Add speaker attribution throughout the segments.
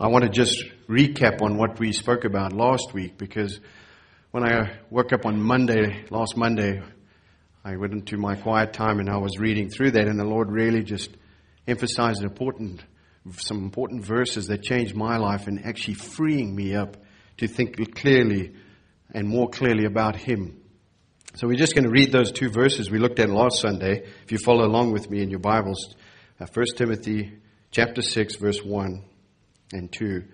Speaker 1: I want to just recap on what we spoke about last week because when I woke up on Monday, last Monday, I went into my quiet time and I was reading through that, and the Lord really just emphasized important, some important verses that changed my life and actually freeing me up to think clearly and more clearly about Him. So we're just going to read those two verses we looked at last Sunday. If you follow along with me in your Bibles, uh, 1 Timothy chapter 6, verse 1 and 2.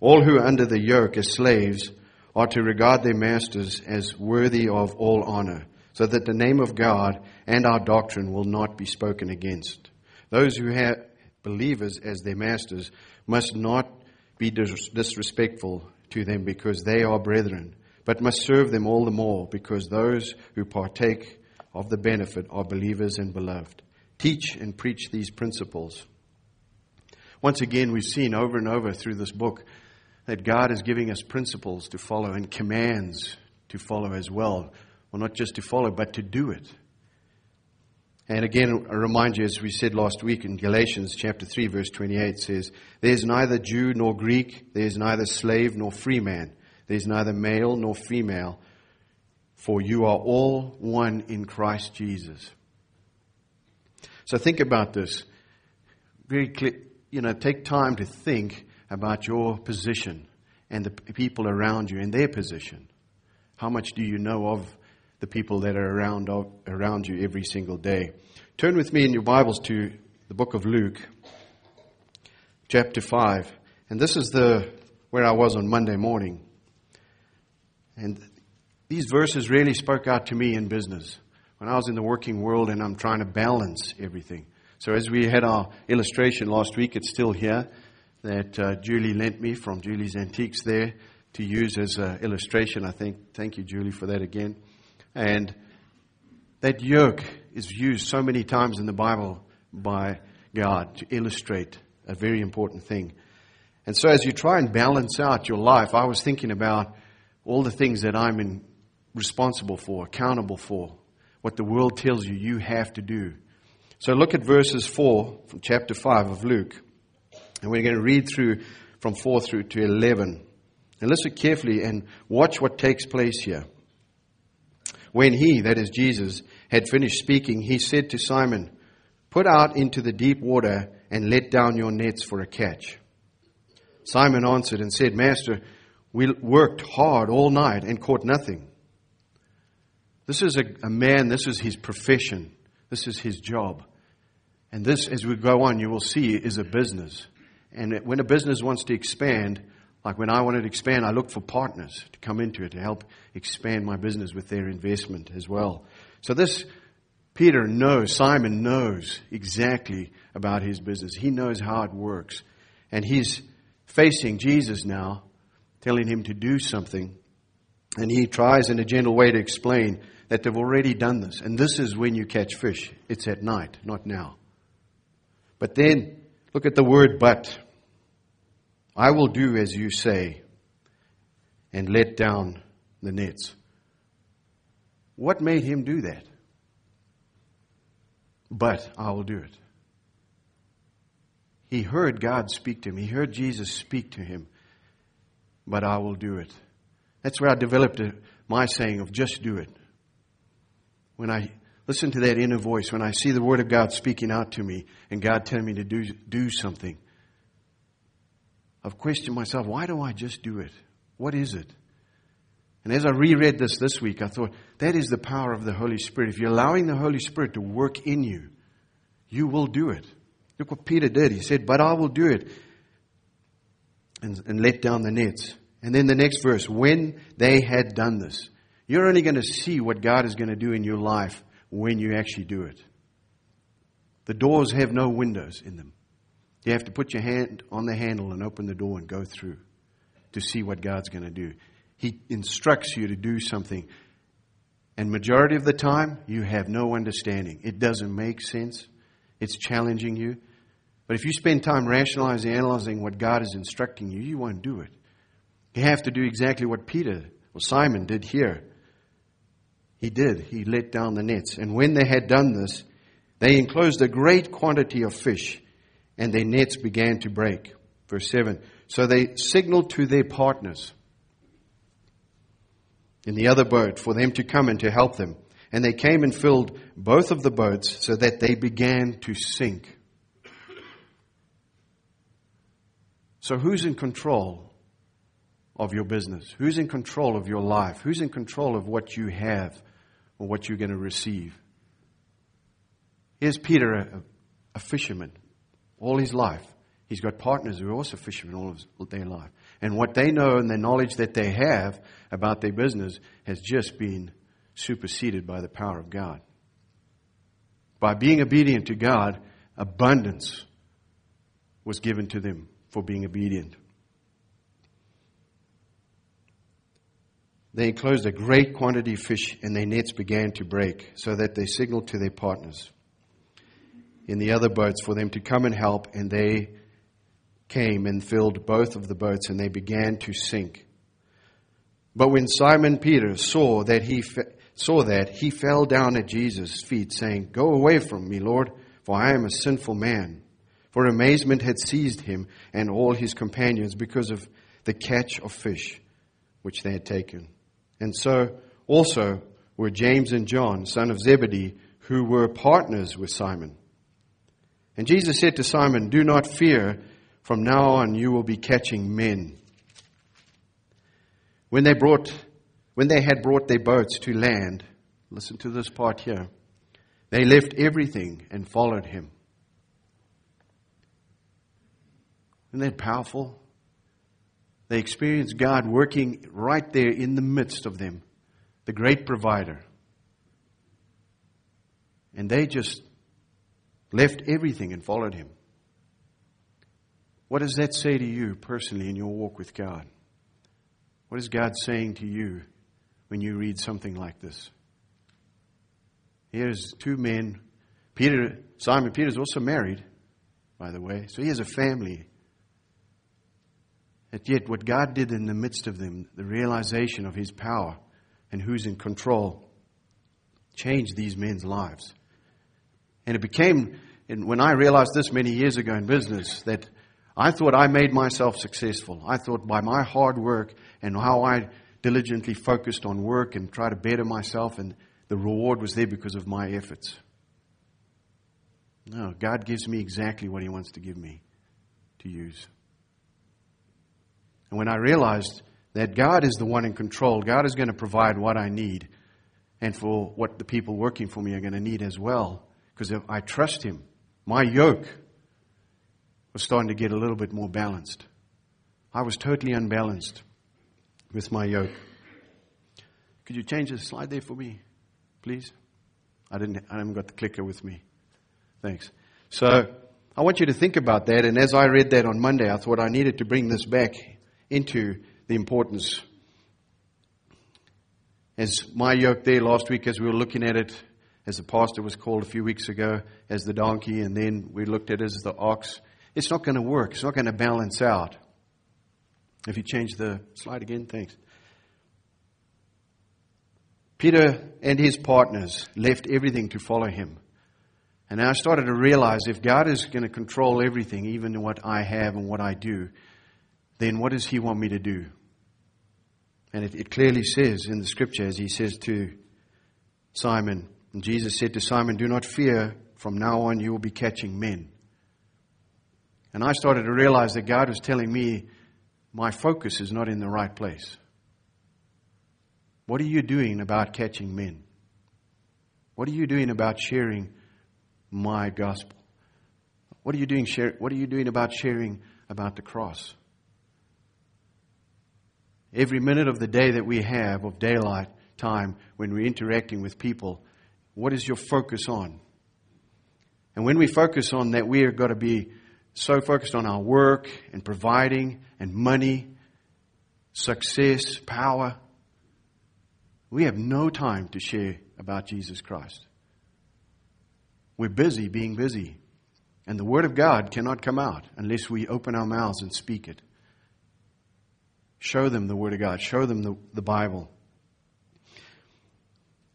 Speaker 1: All who are under the yoke as slaves are to regard their masters as worthy of all honor, so that the name of God and our doctrine will not be spoken against. Those who have believers as their masters must not be disrespectful to them because they are brethren, but must serve them all the more because those who partake of the benefit are believers and beloved. Teach and preach these principles. Once again, we've seen over and over through this book that God is giving us principles to follow and commands to follow as well. Well, not just to follow, but to do it. And again, I remind you, as we said last week in Galatians chapter 3, verse 28 says, There's neither Jew nor Greek, there's neither slave nor free man, there's neither male nor female, for you are all one in Christ Jesus. So think about this. Very clear, you know, take time to think about your position and the people around you and their position. How much do you know of the people that are around, around you every single day? Turn with me in your Bibles to the book of Luke, chapter 5. And this is the where I was on Monday morning. And these verses really spoke out to me in business. When I was in the working world and I'm trying to balance everything. So as we had our illustration last week, it's still here that uh, Julie lent me from Julie's Antiques there to use as an illustration. I think. Thank you, Julie, for that again. And that yoke is used so many times in the Bible by God to illustrate a very important thing. And so, as you try and balance out your life, I was thinking about all the things that I'm in, responsible for, accountable for, what the world tells you you have to do. So look at verses 4 from chapter 5 of Luke. And we're going to read through from 4 through to 11. And listen carefully and watch what takes place here. When he, that is Jesus, had finished speaking, he said to Simon, Put out into the deep water and let down your nets for a catch. Simon answered and said, Master, we worked hard all night and caught nothing. This is a, a man, this is his profession. This is his job. And this, as we go on, you will see, is a business. And when a business wants to expand, like when I wanted to expand, I looked for partners to come into it to help expand my business with their investment as well. So this, Peter knows, Simon knows exactly about his business. He knows how it works. And he's facing Jesus now, telling him to do something. And he tries in a gentle way to explain that they've already done this. And this is when you catch fish. It's at night, not now. But then, look at the word but. I will do as you say and let down the nets. What made him do that? But I will do it. He heard God speak to him. He heard Jesus speak to him. But I will do it. That's where I developed my saying of just do it when I listen to that inner voice, when I see the Word of God speaking out to me and God telling me to do, do something, I've questioned myself, why do I just do it? What is it? And as I reread this this week, I thought, that is the power of the Holy Spirit. If you're allowing the Holy Spirit to work in you, you will do it. Look what Peter did. He said, But I will do it. And, and let down the nets. And then the next verse, when they had done this. You're only going to see what God is going to do in your life when you actually do it. The doors have no windows in them. You have to put your hand on the handle and open the door and go through to see what God's going to do. He instructs you to do something. And majority of the time, you have no understanding. It doesn't make sense. It's challenging you. But if you spend time rationalizing, analyzing what God is instructing you, you won't do it. You have to do exactly what Peter or Simon did here. He did. He let down the nets. And when they had done this, they enclosed a great quantity of fish, and their nets began to break. Verse 7. So they signaled to their partners in the other boat for them to come and to help them. And they came and filled both of the boats so that they began to sink. So, who's in control of your business? Who's in control of your life? Who's in control of what you have or what you're going to receive? Here's Peter, a, a fisherman, all his life. He's got partners who are also fishermen all of their life. And what they know and the knowledge that they have about their business has just been superseded by the power of God. By being obedient to God, abundance was given to them for being obedient. They enclosed a great quantity of fish, and their nets began to break, so that they signaled to their partners in the other boats for them to come and help, and they came and filled both of the boats, and they began to sink. But when Simon Peter saw that he saw that, he fell down at Jesus' feet, saying, "Go away from me, Lord, for I am a sinful man." For amazement had seized him and all his companions because of the catch of fish which they had taken. And so also were James and John, son of Zebedee, who were partners with Simon. And Jesus said to Simon, Do not fear from now on, you will be catching men. When they brought, when they had brought their boats to land, listen to this part here. They left everything and followed him. Isn't that powerful? They experienced God working right there in the midst of them, the great provider. And they just left everything and followed him. What does that say to you personally in your walk with God? What is God saying to you when you read something like this? Here's two men. Peter, Simon Peter is also married, by the way, so he has a family. And yet, what God did in the midst of them, the realization of his power and who's in control, changed these men's lives. And it became, and when I realized this many years ago in business, that I thought I made myself successful. I thought by my hard work and how I diligently focused on work and tried to better myself, and the reward was there because of my efforts. No, God gives me exactly what He wants to give me to use. And when I realized that God is the one in control, God is going to provide what I need and for what the people working for me are going to need as well. Because if I trust Him, my yoke was starting to get a little bit more balanced. I was totally unbalanced with my yoke. Could you change the slide there for me, please? I didn't. I haven't got the clicker with me. Thanks. So I want you to think about that. And as I read that on Monday, I thought I needed to bring this back into the importance. As my yoke there last week, as we were looking at it, as the pastor was called a few weeks ago, as the donkey, and then we looked at it as the ox it's not going to work. It's not going to balance out. If you change the slide again, thanks. Peter and his partners left everything to follow him. And I started to realize if God is going to control everything, even what I have and what I do, then what does he want me to do? And it, it clearly says in the scripture, as he says to Simon, and Jesus said to Simon, Do not fear, from now on you will be catching men. And I started to realize that God was telling me my focus is not in the right place. What are you doing about catching men? What are you doing about sharing my gospel? What are you doing, share, what are you doing about sharing about the cross? Every minute of the day that we have of daylight time when we're interacting with people, what is your focus on? And when we focus on that, we are going to be so focused on our work and providing and money, success, power, we have no time to share about Jesus Christ. We're busy being busy. And the Word of God cannot come out unless we open our mouths and speak it. Show them the Word of God. Show them the, the Bible.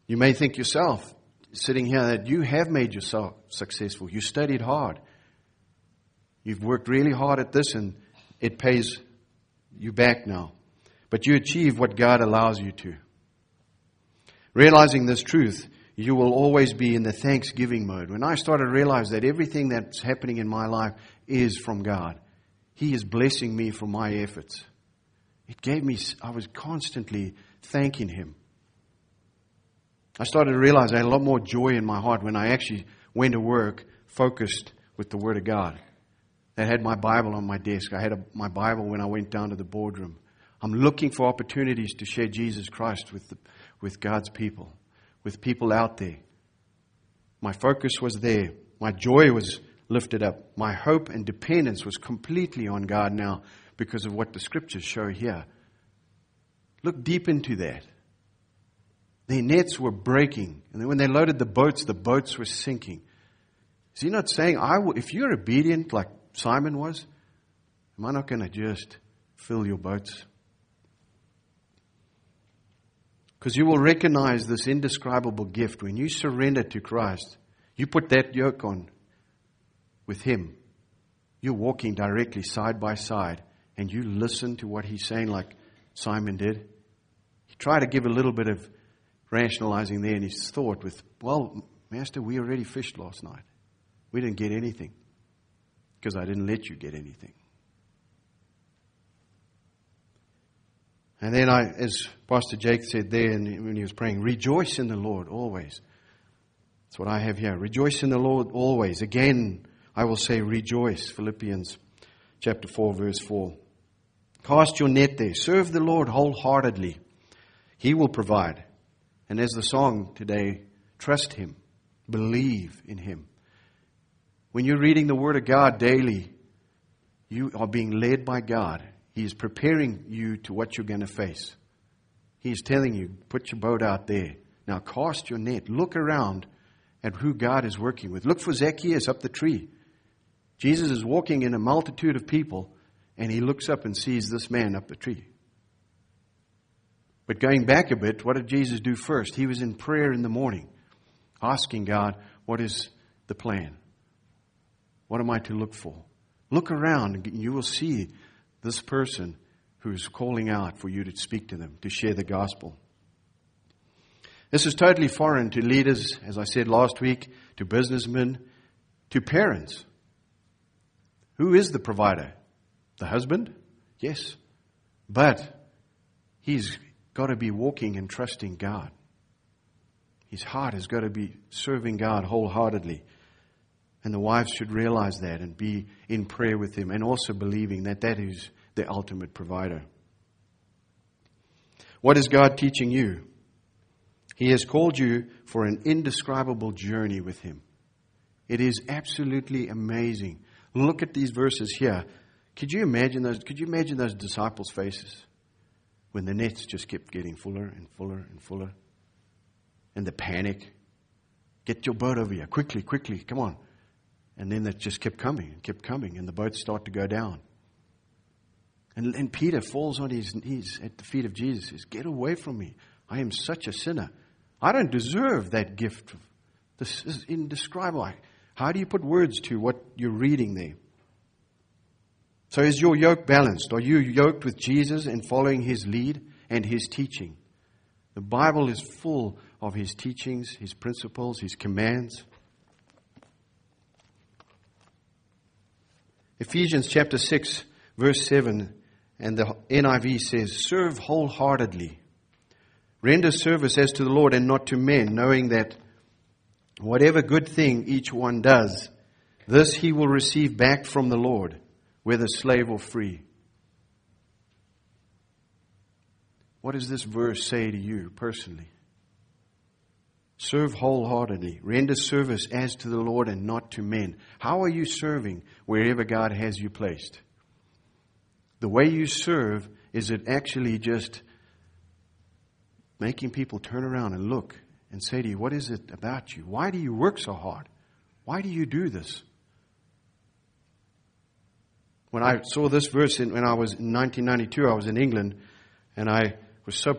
Speaker 1: You may think yourself, sitting here, that you have made yourself successful. You studied hard. You've worked really hard at this, and it pays you back now. But you achieve what God allows you to. Realizing this truth, you will always be in the thanksgiving mode. When I started to realize that everything that's happening in my life is from God, He is blessing me for my efforts. It gave me, I was constantly thanking Him. I started to realize I had a lot more joy in my heart when I actually went to work focused with the Word of God. I had my Bible on my desk. I had a, my Bible when I went down to the boardroom. I'm looking for opportunities to share Jesus Christ with, the, with God's people, with people out there. My focus was there. My joy was lifted up. My hope and dependence was completely on God now because of what the scriptures show here. Look deep into that. Their nets were breaking. And when they loaded the boats, the boats were sinking. Is he not saying, I will, if you're obedient like Simon was, am I not going to just fill your boats? Because you will recognize this indescribable gift when you surrender to Christ. You put that yoke on with Him. You're walking directly side by side and you listen to what He's saying, like Simon did. He tried to give a little bit of rationalizing there in his thought with, Well, Master, we already fished last night. We didn't get anything because I didn't let you get anything. And then I, as Pastor Jake said there when he was praying, rejoice in the Lord always. That's what I have here. Rejoice in the Lord always. Again, I will say rejoice. Philippians chapter 4, verse 4. Cast your net there. Serve the Lord wholeheartedly. He will provide. And as the song today, trust Him. Believe in Him. When you're reading the Word of God daily, you are being led by God. He is preparing you to what you're going to face. He is telling you, put your boat out there. Now cast your net. Look around at who God is working with. Look for Zacchaeus up the tree. Jesus is walking in a multitude of people, and he looks up and sees this man up the tree. But going back a bit, what did Jesus do first? He was in prayer in the morning, asking God, What is the plan? What am I to look for? Look around and you will see this person who's calling out for you to speak to them, to share the gospel. This is totally foreign to leaders, as I said last week, to businessmen, to parents. Who is the provider? The husband? Yes. But he's got to be walking and trusting God. His heart has got to be serving God wholeheartedly. And the wives should realize that and be in prayer with him and also believing that that is the ultimate provider. What is God teaching you? He has called you for an indescribable journey with him. It is absolutely amazing. Look at these verses here. Could you imagine those could you imagine those disciples' faces when the nets just kept getting fuller and fuller and fuller? And the panic. Get your boat over here. Quickly, quickly. Come on. And then it just kept coming and kept coming, and the boats start to go down. And, and Peter falls on his knees at the feet of Jesus says, Get away from me. I am such a sinner. I don't deserve that gift. This is indescribable. How do you put words to what you're reading there? So is your yoke balanced? Are you yoked with Jesus and following his lead and his teaching? The Bible is full of his teachings, his principles, his commands. Ephesians chapter 6, verse 7, and the NIV says, Serve wholeheartedly. Render service as to the Lord and not to men, knowing that whatever good thing each one does, this he will receive back from the Lord, whether slave or free. What does this verse say to you personally? Serve wholeheartedly. Render service as to the Lord and not to men. How are you serving wherever God has you placed? The way you serve, is it actually just making people turn around and look and say to you, What is it about you? Why do you work so hard? Why do you do this? When I saw this verse in, when I was in 1992, I was in England and I was so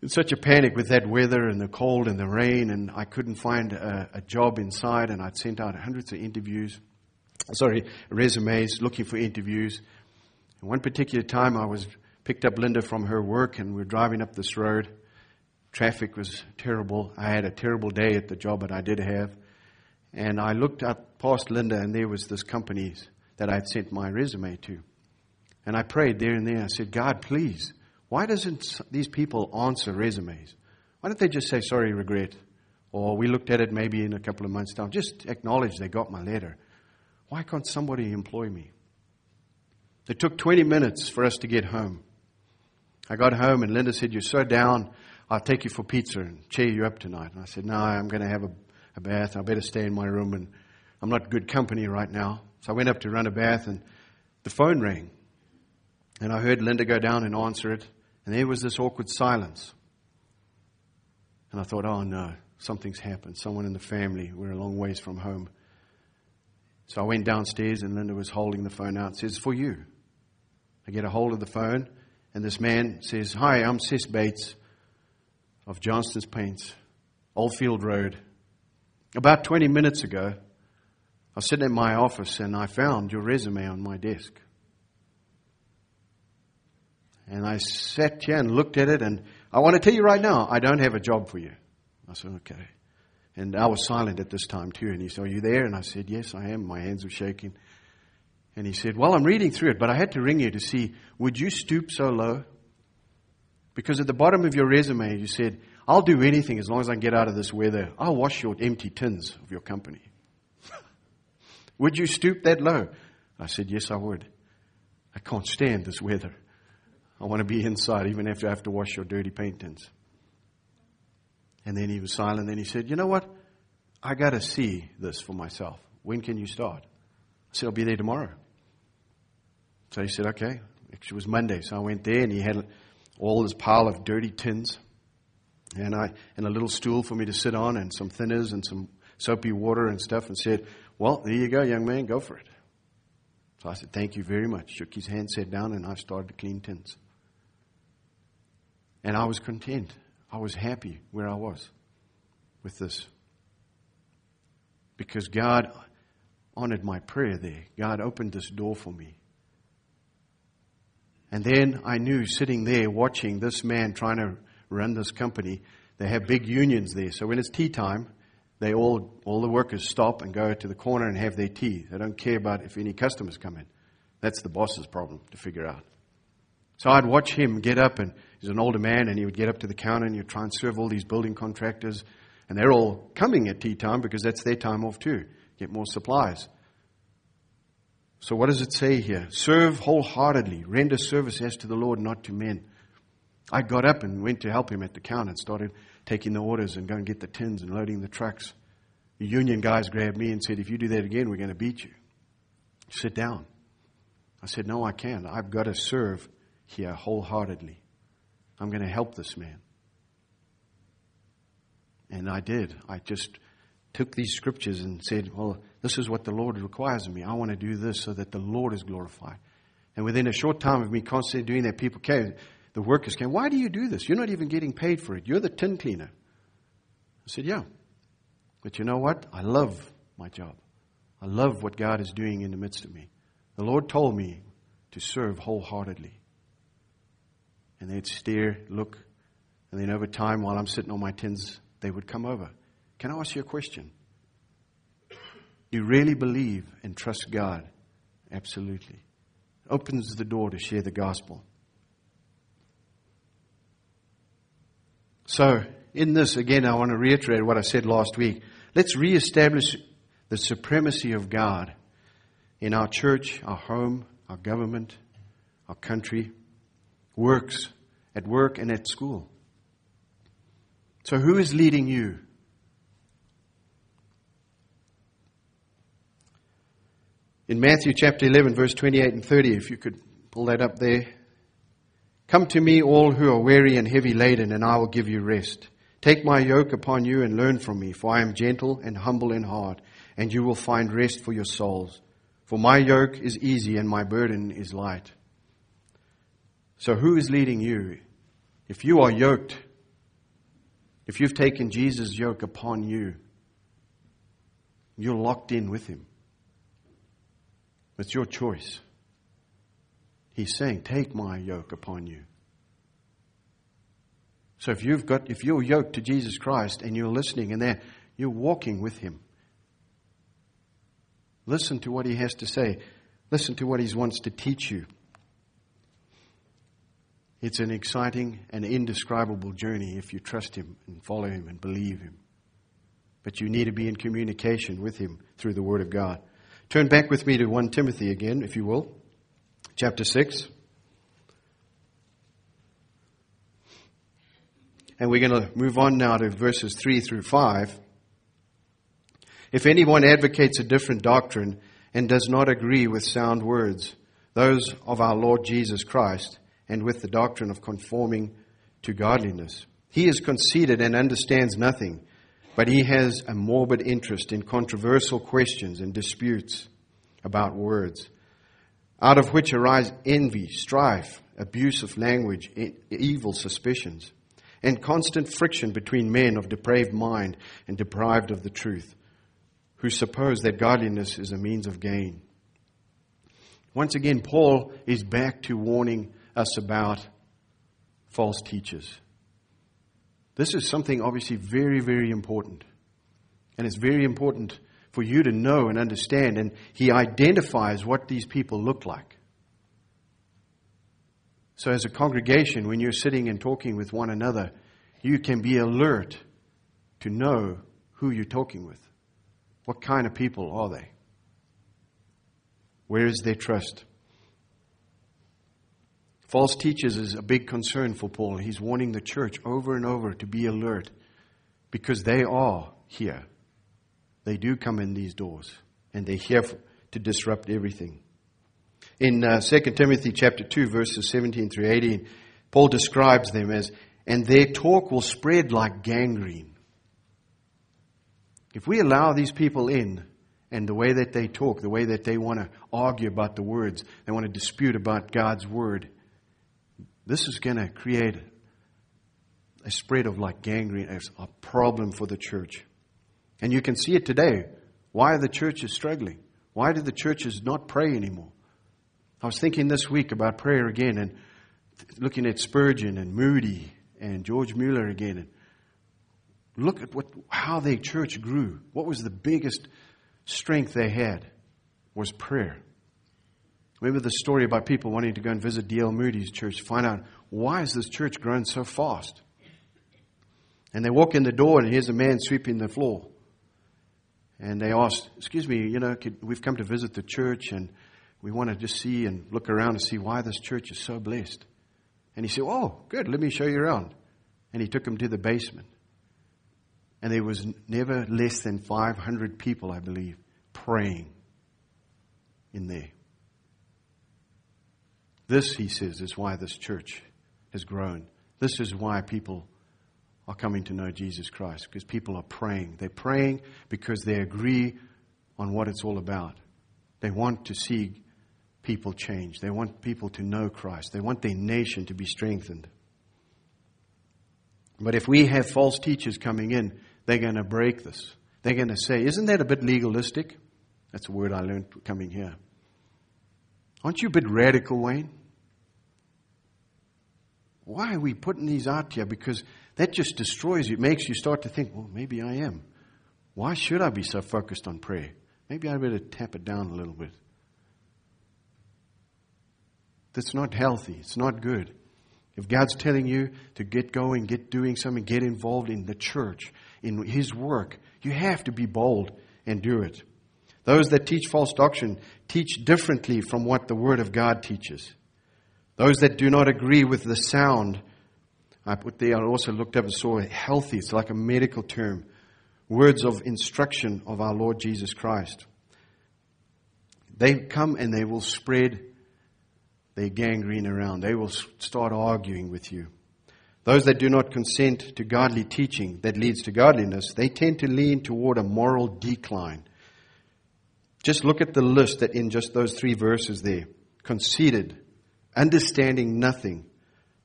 Speaker 1: in such a panic with that weather and the cold and the rain, and I couldn't find a, a job inside, and I'd sent out hundreds of interviews, sorry, resumes looking for interviews. And one particular time I was picked up Linda from her work and we were driving up this road. Traffic was terrible. I had a terrible day at the job that I did have. And I looked up past Linda and there was this company that I'd sent my resume to. And I prayed there and there. I said, God, please, why doesn't these people answer resumes? Why don't they just say, sorry, regret? Or we looked at it maybe in a couple of months' time. Just acknowledge they got my letter. Why can't somebody employ me? It took 20 minutes for us to get home. I got home and Linda said, You're so down, I'll take you for pizza and cheer you up tonight. And I said, No, I'm going to have a, a bath. I better stay in my room and I'm not good company right now. So I went up to run a bath and the phone rang. And I heard Linda go down and answer it. And there was this awkward silence. And I thought, oh no, something's happened. Someone in the family, we're a long ways from home. So I went downstairs and Linda was holding the phone out. Says, for you. I get a hold of the phone and this man says, Hi, I'm Sis Bates of Johnston's Paints, Oldfield Road. About 20 minutes ago, I was sitting in my office and I found your resume on my desk. And I sat here and looked at it, and I want to tell you right now, I don't have a job for you. I said, okay. And I was silent at this time too. And he said, Are you there? And I said, Yes, I am. My hands were shaking. And he said, Well, I'm reading through it, but I had to ring you to see, would you stoop so low? Because at the bottom of your resume, you said, I'll do anything as long as I can get out of this weather. I'll wash your empty tins of your company. Would you stoop that low? I said, Yes, I would. I can't stand this weather. I want to be inside even after I have to wash your dirty paintings. And then he was silent. Then he said, You know what? I got to see this for myself. When can you start? I said, I'll be there tomorrow. So he said, Okay. It was Monday. So I went there and he had all this pile of dirty tins and, I, and a little stool for me to sit on and some thinners and some soapy water and stuff and said, Well, there you go, young man, go for it. So I said, Thank you very much. Shook his hand, sat down, and I started to clean tins. And I was content. I was happy where I was with this. Because God honored my prayer there. God opened this door for me. And then I knew sitting there watching this man trying to run this company, they have big unions there. So when it's tea time, they all, all the workers stop and go to the corner and have their tea. They don't care about if any customers come in. That's the boss's problem to figure out. So I'd watch him get up, and he's an older man, and he would get up to the counter and he'd try and serve all these building contractors. And they're all coming at tea time because that's their time off too. Get more supplies. So what does it say here? Serve wholeheartedly. Render service as to the Lord, not to men. I got up and went to help him at the counter and started taking the orders and going and get the tins and loading the trucks. The union guys grabbed me and said, if you do that again, we're going to beat you. Sit down. I said, no, I can't. I've got to serve here wholeheartedly. I'm going to help this man. And I did. I just took these scriptures and said, Well, this is what the Lord requires of me. I want to do this so that the Lord is glorified. And within a short time of me constantly doing that, people came, the workers came, Why do you do this? You're not even getting paid for it. You're the tin cleaner. I said, Yeah. But you know what? I love my job. I love what God is doing in the midst of me. The Lord told me to serve wholeheartedly and they'd stare, look, and then over time, while I'm sitting on my tins, they would come over. Can I ask you a question? Do You really believe and trust God? Absolutely. Opens the door to share the gospel. So, in this, again, I want to reiterate what I said last week. Let's reestablish the supremacy of God in our church, our home, our government, our country works at work and at school. So, who is leading you? In Matthew chapter 11, verse 28 and 30, if you could pull that up there. Come to me, all who are weary and heavy laden, and I will give you rest. Take my yoke upon you and learn from me, for I am gentle and humble in heart, and you will find rest for your souls. For my yoke is easy and my burden is light. So, who is leading you? If you are yoked, if you've taken Jesus' yoke upon you, you're locked in with Him. It's your choice. He's saying, Take my yoke upon you. So if you've got if you're yoked to Jesus Christ and you're listening and there you're walking with him. Listen to what he has to say. Listen to what he wants to teach you. It's an exciting and indescribable journey if you trust him and follow him and believe him. But you need to be in communication with him through the word of God. Turn back with me to 1 Timothy again, if you will, chapter 6. And we're going to move on now to verses 3 through 5. If anyone advocates a different doctrine and does not agree with sound words, those of our Lord Jesus Christ, and with the doctrine of conforming to godliness, he is conceited and understands nothing, but he has a morbid interest in controversial questions and disputes about words, out of which arise envy, strife, abuse of language, evil suspicions and constant friction between men of depraved mind and deprived of the truth, who suppose that godliness is a means of gain. Once again, Paul is back to warning us about false teachers. This is something obviously very, very important. And it's very important for you to know and understand. And he identifies what these people look like. So, as a congregation, when you're sitting and talking with one another, you can be alert to know who you're talking with. What kind of people are they? Where is their trust? False teachers is a big concern for Paul. He's warning the church over and over to be alert because they are here. They do come in these doors and they're here to disrupt everything. In uh, 2 Timothy chapter 2 verses 17 through 18, Paul describes them as, and their talk will spread like gangrene. If we allow these people in and the way that they talk, the way that they want to argue about the words, they want to dispute about God's word, this is going to create a spread of like gangrene, a problem for the church. And you can see it today. Why are the church is struggling? Why do the churches not pray anymore? I was thinking this week about prayer again and looking at Spurgeon and Moody and George Mueller again. And look at what, how their church grew. What was the biggest strength they had was prayer. Remember the story about people wanting to go and visit D.L. Moody's church to find out why is this church growing so fast? And they walk in the door and here's a man sweeping the floor. And they asked, excuse me, you know, could, we've come to visit the church and we want to just see and look around and see why this church is so blessed. And he said, Oh, good, let me show you around. And he took him to the basement. And there was never less than 500 people, I believe, praying in there. This, he says, is why this church has grown. This is why people are coming to know Jesus Christ, because people are praying. They're praying because they agree on what it's all about. They want to see people change. They want people to know Christ. They want their nation to be strengthened. But if we have false teachers coming in, they're going to break this. They're going to say, Isn't that a bit legalistic? That's a word I learned coming here. Aren't you a bit radical, Wayne? Why are we putting these out here? Because that just destroys you. It makes you start to think, well, maybe I am. Why should I be so focused on prayer? Maybe I better tap it down a little bit. That's not healthy. It's not good. If God's telling you to get going, get doing something, get involved in the church, in His work, you have to be bold and do it. Those that teach false doctrine teach differently from what the Word of God teaches. Those that do not agree with the sound, I put there, I also looked up and saw healthy. It's like a medical term. Words of instruction of our Lord Jesus Christ. They come and they will spread their gangrene around. They will start arguing with you. Those that do not consent to godly teaching that leads to godliness, they tend to lean toward a moral decline. Just look at the list that in just those three verses there. Conceited, understanding nothing,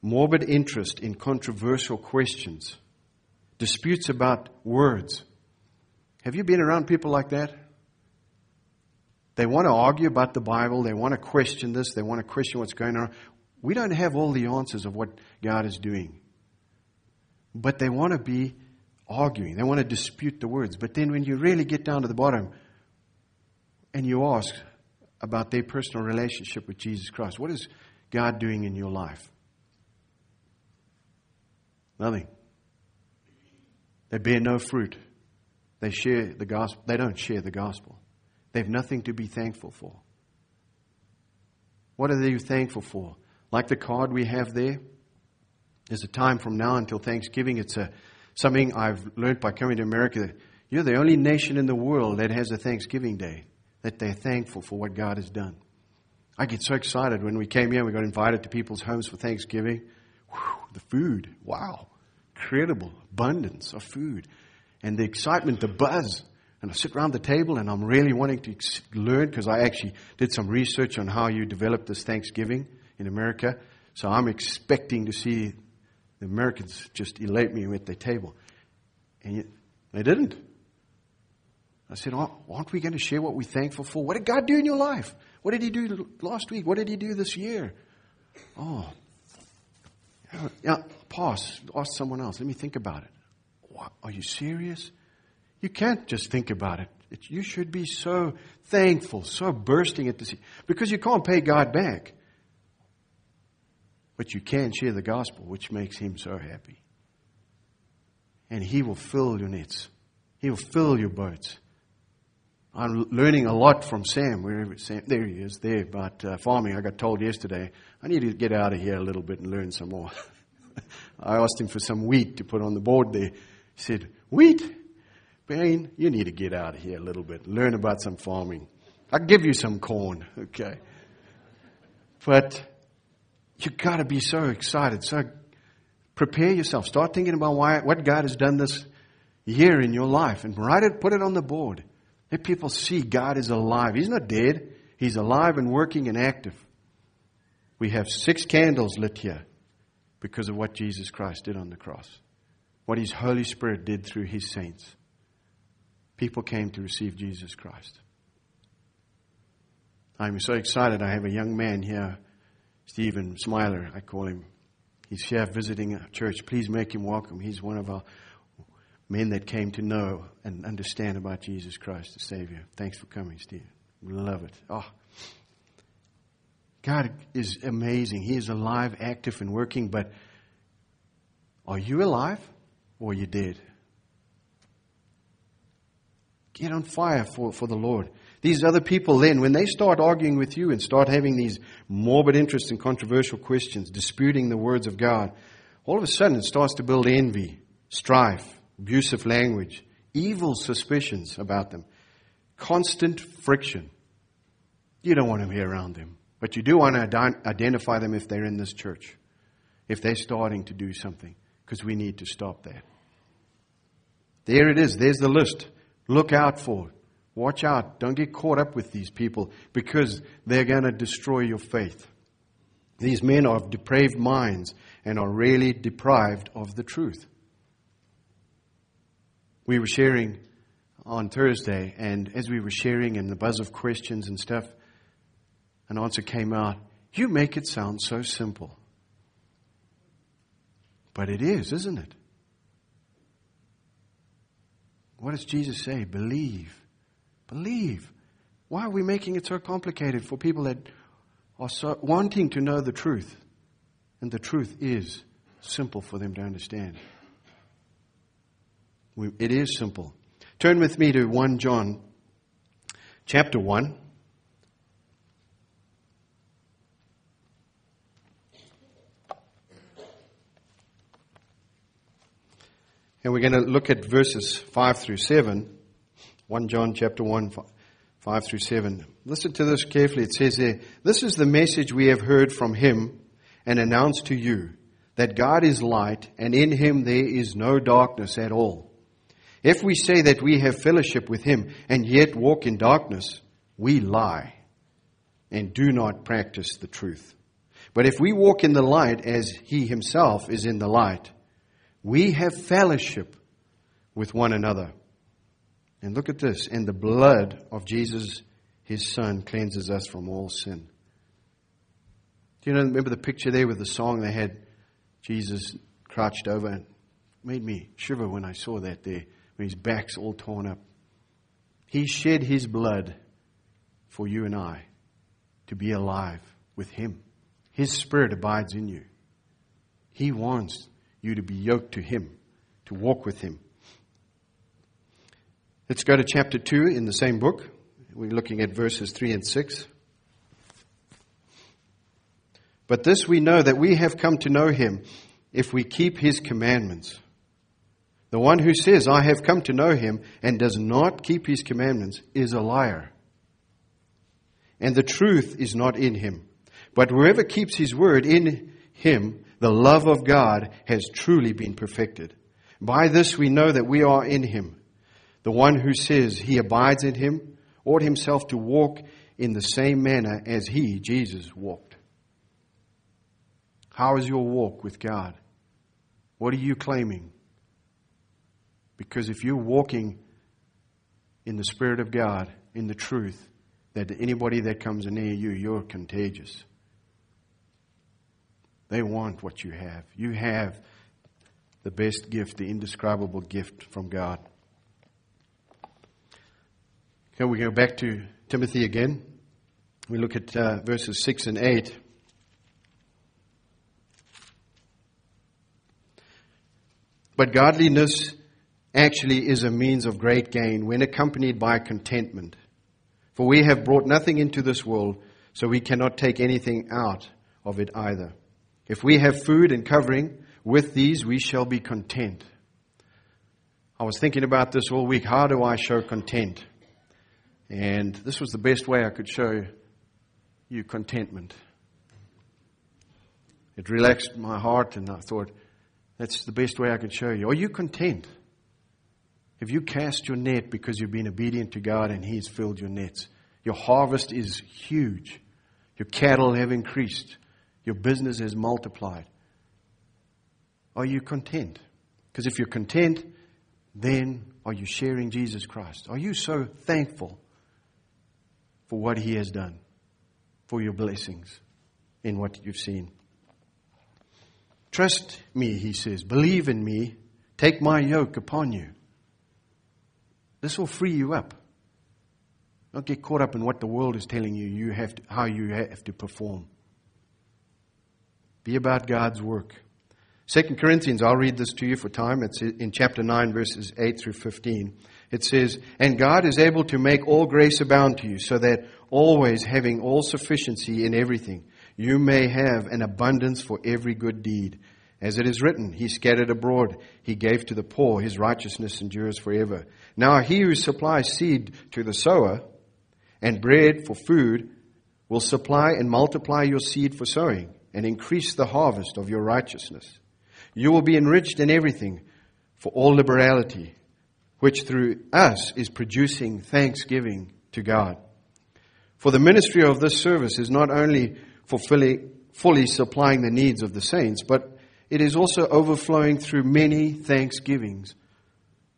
Speaker 1: morbid interest in controversial questions, disputes about words. Have you been around people like that? They want to argue about the Bible. They want to question this. They want to question what's going on. We don't have all the answers of what God is doing. But they want to be arguing. They want to dispute the words. But then when you really get down to the bottom and you ask about their personal relationship with Jesus Christ, what is God doing in your life? Nothing. They bear no fruit. They share the gospel. They don't share the gospel. They have nothing to be thankful for. What are they thankful for? Like the card we have there, there's a time from now until Thanksgiving. It's a, something I've learned by coming to America. You're the only nation in the world that has a Thanksgiving Day, that they're thankful for what God has done. I get so excited when we came here, we got invited to people's homes for Thanksgiving. Whew, the food, wow, incredible abundance of food. And the excitement, the buzz. And I sit around the table and I'm really wanting to learn because I actually did some research on how you develop this Thanksgiving in America. So I'm expecting to see the Americans just elate me at their table. And yet, they didn't. I said, aren't we going to share what we're thankful for? What did God do in your life? What did He do last week? What did He do this year? Oh, yeah, pause. Ask someone else. Let me think about it. Are you serious? You can't just think about it. it. You should be so thankful, so bursting at the sea, because you can't pay God back. But you can share the gospel, which makes Him so happy. And He will fill your nets. He will fill your boats. I'm learning a lot from Sam. Wherever Sam, there he is, there but uh, farming. I got told yesterday I need to get out of here a little bit and learn some more. I asked him for some wheat to put on the board there. He said, "Wheat, Wayne, you need to get out of here a little bit, learn about some farming. I'll give you some corn, okay? But you've got to be so excited. So prepare yourself. Start thinking about why, what God has done this year in your life, and write it, put it on the board." Let people see God is alive. He's not dead. He's alive and working and active. We have six candles lit here because of what Jesus Christ did on the cross, what His Holy Spirit did through His saints. People came to receive Jesus Christ. I'm so excited. I have a young man here, Stephen Smiler, I call him. He's here visiting a church. Please make him welcome. He's one of our men that came to know and understand about Jesus Christ, the Savior. Thanks for coming, Steve. We love it. Oh. God is amazing. He is alive, active, and working, but are you alive or are you dead? Get on fire for, for the Lord. These other people then, when they start arguing with you and start having these morbid interests and controversial questions, disputing the words of God, all of a sudden it starts to build envy, strife, abusive language, evil suspicions about them, constant friction. You don't want to be around them, but you do want to identify them if they're in this church, if they're starting to do something, because we need to stop that. There it is. There's the list. Look out for it. Watch out. Don't get caught up with these people because they're going to destroy your faith. These men are of depraved minds and are really deprived of the truth we were sharing on Thursday, and as we were sharing and the buzz of questions and stuff, an answer came out. You make it sound so simple. But it is, isn't it? What does Jesus say? Believe. Believe. Why are we making it so complicated for people that are so wanting to know the truth? And the truth is simple for them to understand. It is simple. Turn with me to 1 John chapter 1. And we're going to look at verses 5 through 7. 1 John chapter 1, 5 through 7. Listen to this carefully. It says there, This is the message we have heard from him and announced to you, that God is light, and in him there is no darkness at all. If we say that we have fellowship with him and yet walk in darkness, we lie and do not practice the truth. But if we walk in the light as he himself is in the light, we have fellowship with one another. And look at this. And the blood of Jesus, his Son cleanses us from all sin. Do you know, remember the picture there with the song they had? Jesus crouched over and made me shiver when I saw that there, his back's all torn up. He shed his blood for you and I to be alive with him. His spirit abides in you. He wants you to be yoked to him, to walk with him. Let's go to chapter 2 in the same book. We're looking at verses 3 and 6. But this we know that we have come to know him if we keep his commandments. The one who says, I have come to know him, and does not keep his commandments, is a liar. And the truth is not in him. But whoever keeps his word in him, the love of God has truly been perfected. By this we know that we are in him. The one who says he abides in him ought himself to walk in the same manner as he, Jesus, walked. How is your walk with God? What are you claiming? Because if you're walking in the Spirit of God, in the truth, that anybody that comes near you, you're contagious. They want what you have. You have the best gift, the indescribable gift from God. Okay, we go back to Timothy again. We look at uh, verses 6 and 8. But godliness actually is a means of great gain when accompanied by contentment. For we have brought nothing into this world, so we cannot take anything out of it either. If we have food and covering, with these we shall be content. I was thinking about this all week. How do I show content? And this was the best way I could show you contentment. It relaxed my heart, and I thought, that's the best way I could show you. Are you content? Have you cast your net because you've been obedient to God and He's filled your nets? Your harvest is huge. Your cattle have increased. Your business has multiplied. Are you content? Because if you're content, then are you sharing Jesus Christ? Are you so thankful for what He has done, for your blessings in what you've seen? Trust me, he says. Believe in me. Take my yoke upon you. This will free you up. Don't get caught up in what the world is telling you, you have to, how you have to perform. Be about God's work. Second Corinthians, I'll read this to you for time. It's in chapter 9, verses 8 through 15. It says, And God is able to make all grace abound to you, so that always having all sufficiency in everything, you may have an abundance for every good deed. As it is written, He scattered abroad, He gave to the poor, His righteousness endures forever. Now he who supplies seed to the sower and bread for food will supply and multiply your seed for sowing and increase the harvest of your righteousness. You will be enriched in everything for all liberality, which through us is producing thanksgiving to God. For the ministry of this service is not only fulfilling, fully supplying the needs of the saints, but it is also overflowing through many thanksgivings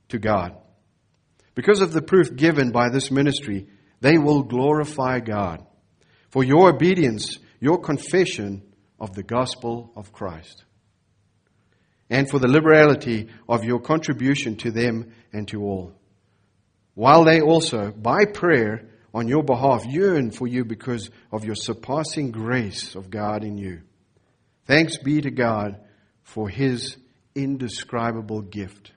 Speaker 1: to God. Because of the proof given by this ministry, they will glorify God for your obedience, your confession of the gospel of Christ, and for the liberality of your contribution to them and to all. While they also, by prayer, on your behalf yearn for you because of your surpassing grace of God in you. Thanks be to God for his indescribable gift.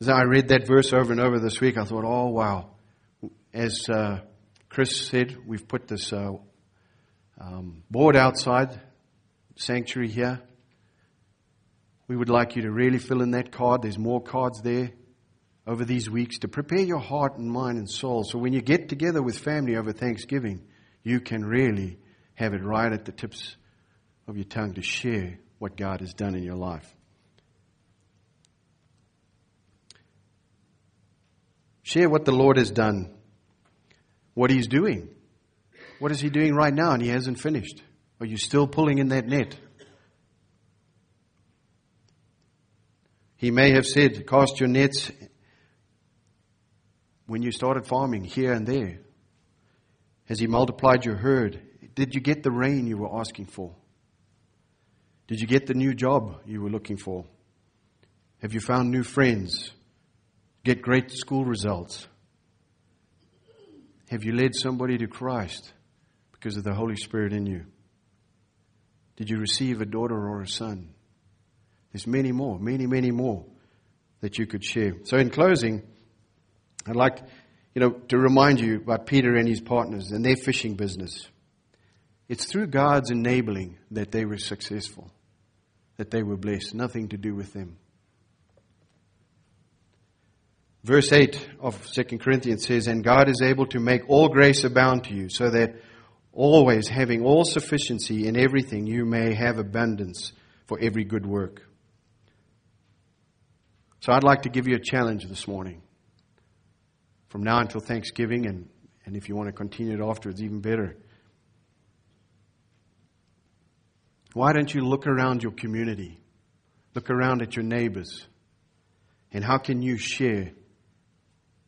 Speaker 1: As I read that verse over and over this week, I thought, oh, wow. As uh, Chris said, we've put this uh, um, board outside sanctuary here. We would like you to really fill in that card. There's more cards there over these weeks to prepare your heart and mind and soul. So when you get together with family over Thanksgiving, you can really have it right at the tips of your tongue to share what God has done in your life. Share what the Lord has done, what He's doing. What is He doing right now and He hasn't finished? Are you still pulling in that net? He may have said, Cast your nets when you started farming here and there? Has He multiplied your herd? Did you get the rain you were asking for? Did you get the new job you were looking for? Have you found new friends? Get great school results? Have you led somebody to Christ because of the Holy Spirit in you? Did you receive a daughter or a son? There's many more, many, many more that you could share. So, in closing, I'd like you know, to remind you about Peter and his partners and their fishing business. It's through God's enabling that they were successful, that they were blessed, nothing to do with them. Verse 8 of 2 Corinthians says, And God is able to make all grace abound to you, so that always having all sufficiency in everything, you may have abundance for every good work. So I'd like to give you a challenge this morning. From now until Thanksgiving, and, and if you want to continue it afterwards, even better. Why don't you look around your community? Look around at your neighbors. And how can you share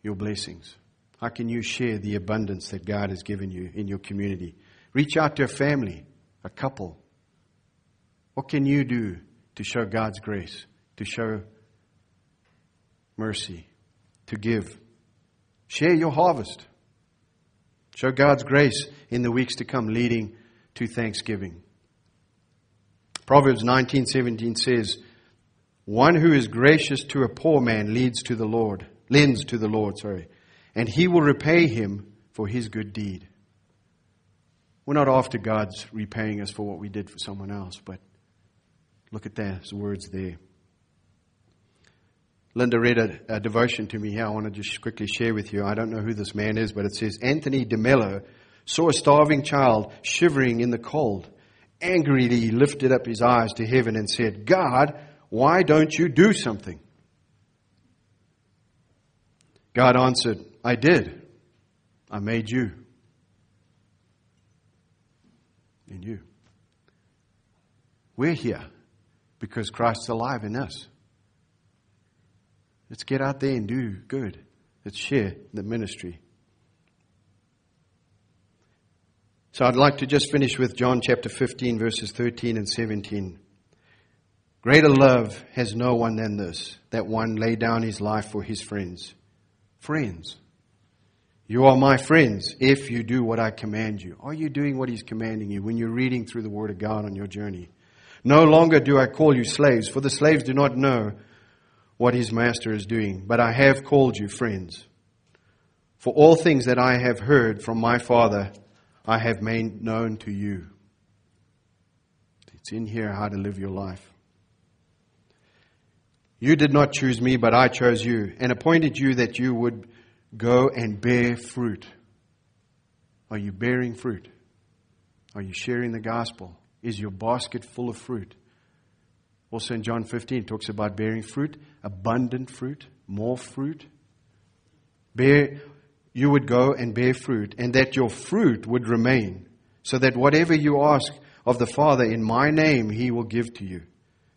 Speaker 1: your blessings? How can you share the abundance that God has given you in your community? Reach out to a family, a couple. What can you do to show God's grace, to show mercy, to give? Share your harvest. Show God's grace in the weeks to come, leading to Thanksgiving. Proverbs 19:17 says, "One who is gracious to a poor man leads to the Lord." lends to the Lord, sorry, and he will repay him for his good deed. We're not after God's repaying us for what we did for someone else, but look at those words there. Linda read a, a, devotion to me here. I want to just quickly share with you. I don't know who this man is, but it says Anthony DeMello saw a starving child shivering in the cold. Angrily, lifted up his eyes to heaven and said, God, why don't you do something? God answered, I did. I made you. And you. We're here because Christ's alive in us. Let's get out there and do good. Let's share the ministry. So I'd like to just finish with John chapter 15, verses 13 and 17. Greater love has no one than this, that one lay down his life for his friends friends. You are my friends if you do what I command you. Are you doing what He's commanding you when you're reading through the Word of God on your journey? No longer do I call you slaves, for the slaves do not know what his master is doing, but I have called you friends. For all things that I have heard from my Father, I have made known to you. It's in here how to live your life. You did not choose me, but I chose you and appointed you that you would go and bear fruit. Are you bearing fruit? Are you sharing the gospel? Is your basket full of fruit? Also in John 15 talks about bearing fruit, abundant fruit, more fruit. Bear you would go and bear fruit and that your fruit would remain so that whatever you ask of the Father in my name he will give to you.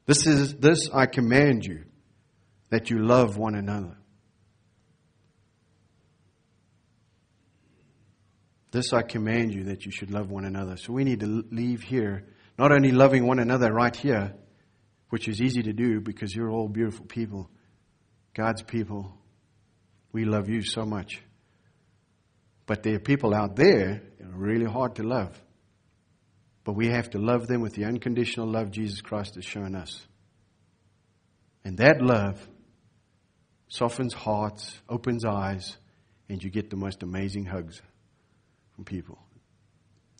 Speaker 1: This is this I command you that you love one another. This I command you that you should love one another. So we need to leave here, not only loving one another right here, which is easy to do because you're all beautiful people, God's people. We love you so much. But there are people out there that are really hard to love. But we have to love them with the unconditional love Jesus Christ has shown us. And that love softens hearts, opens eyes, and you get the most amazing hugs from people.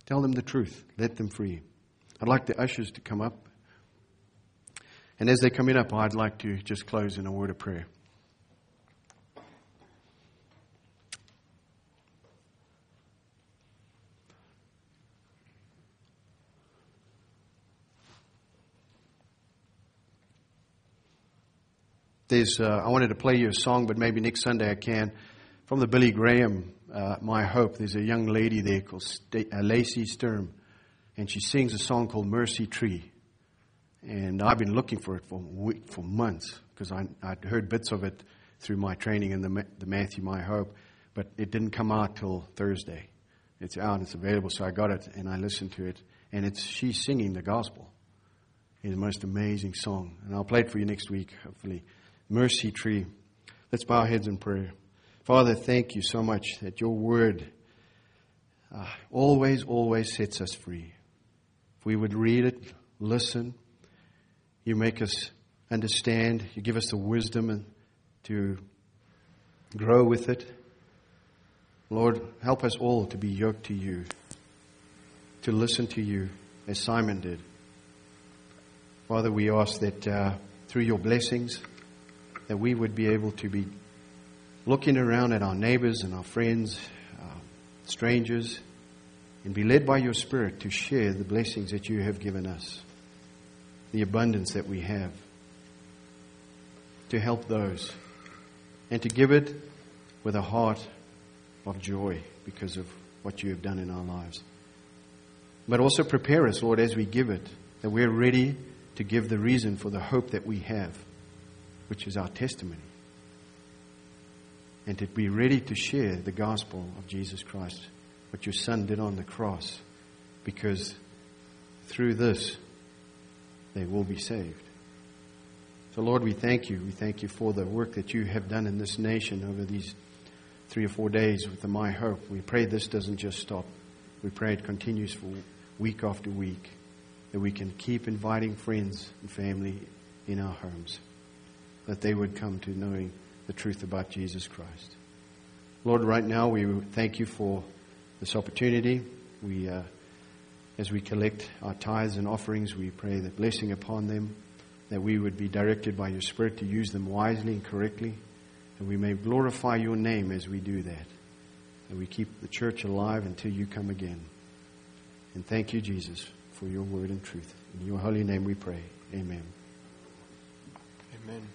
Speaker 1: Tell them the truth, let them free. I'd like the ushers to come up. And as they come in up, I'd like to just close in a word of prayer. There's, uh, I wanted to play you a song, but maybe next Sunday I can. From the Billy Graham, uh, My Hope, there's a young lady there called St- uh, Lacey Sturm, and she sings a song called Mercy Tree. And I've been looking for it for, for months because I'd heard bits of it through my training in the, the Matthew My Hope. but it didn't come out till Thursday. It's out, it's available, so I got it and I listened to it, and it's she's singing the gospel. It's the most amazing song, and I'll play it for you next week, hopefully. Mercy Tree. Let's bow our heads in prayer. Father, thank you so much that your word uh, always, always sets us free. If we would read it, listen, you make us understand, you give us the wisdom to grow with it. Lord, help us all to be yoked to you, to listen to you as Simon did. Father, we ask that uh, through your blessings, that we would be able to be looking around at our neighbors and our friends, uh, strangers, and be led by your Spirit to share the blessings that you have given us, the abundance that we have, to help those, and to give it with a heart of joy because of what you have done in our lives. But also prepare us, Lord, as we give it, that we're ready to give the reason for the hope that we have, which is our testimony. And to be ready to share the gospel of Jesus Christ, what your Son did on the cross, because through this they will be saved. So, Lord, we thank you. We thank you for the work that you have done in this nation over these three or four days with the My Hope. We pray this doesn't just stop. We pray it continues for week after week, that we can keep inviting friends and family in our homes, that they would come to knowing the truth about Jesus Christ. Lord, right now we thank you for this opportunity. We, uh, as we collect our tithes and offerings, we pray the blessing upon them, that we would be directed by your Spirit to use them wisely and correctly and we may glorify your name as we do that. And we keep the church alive until you come again. And thank you, Jesus, for your word and truth. In your holy name we pray. Amen.
Speaker 2: Amen.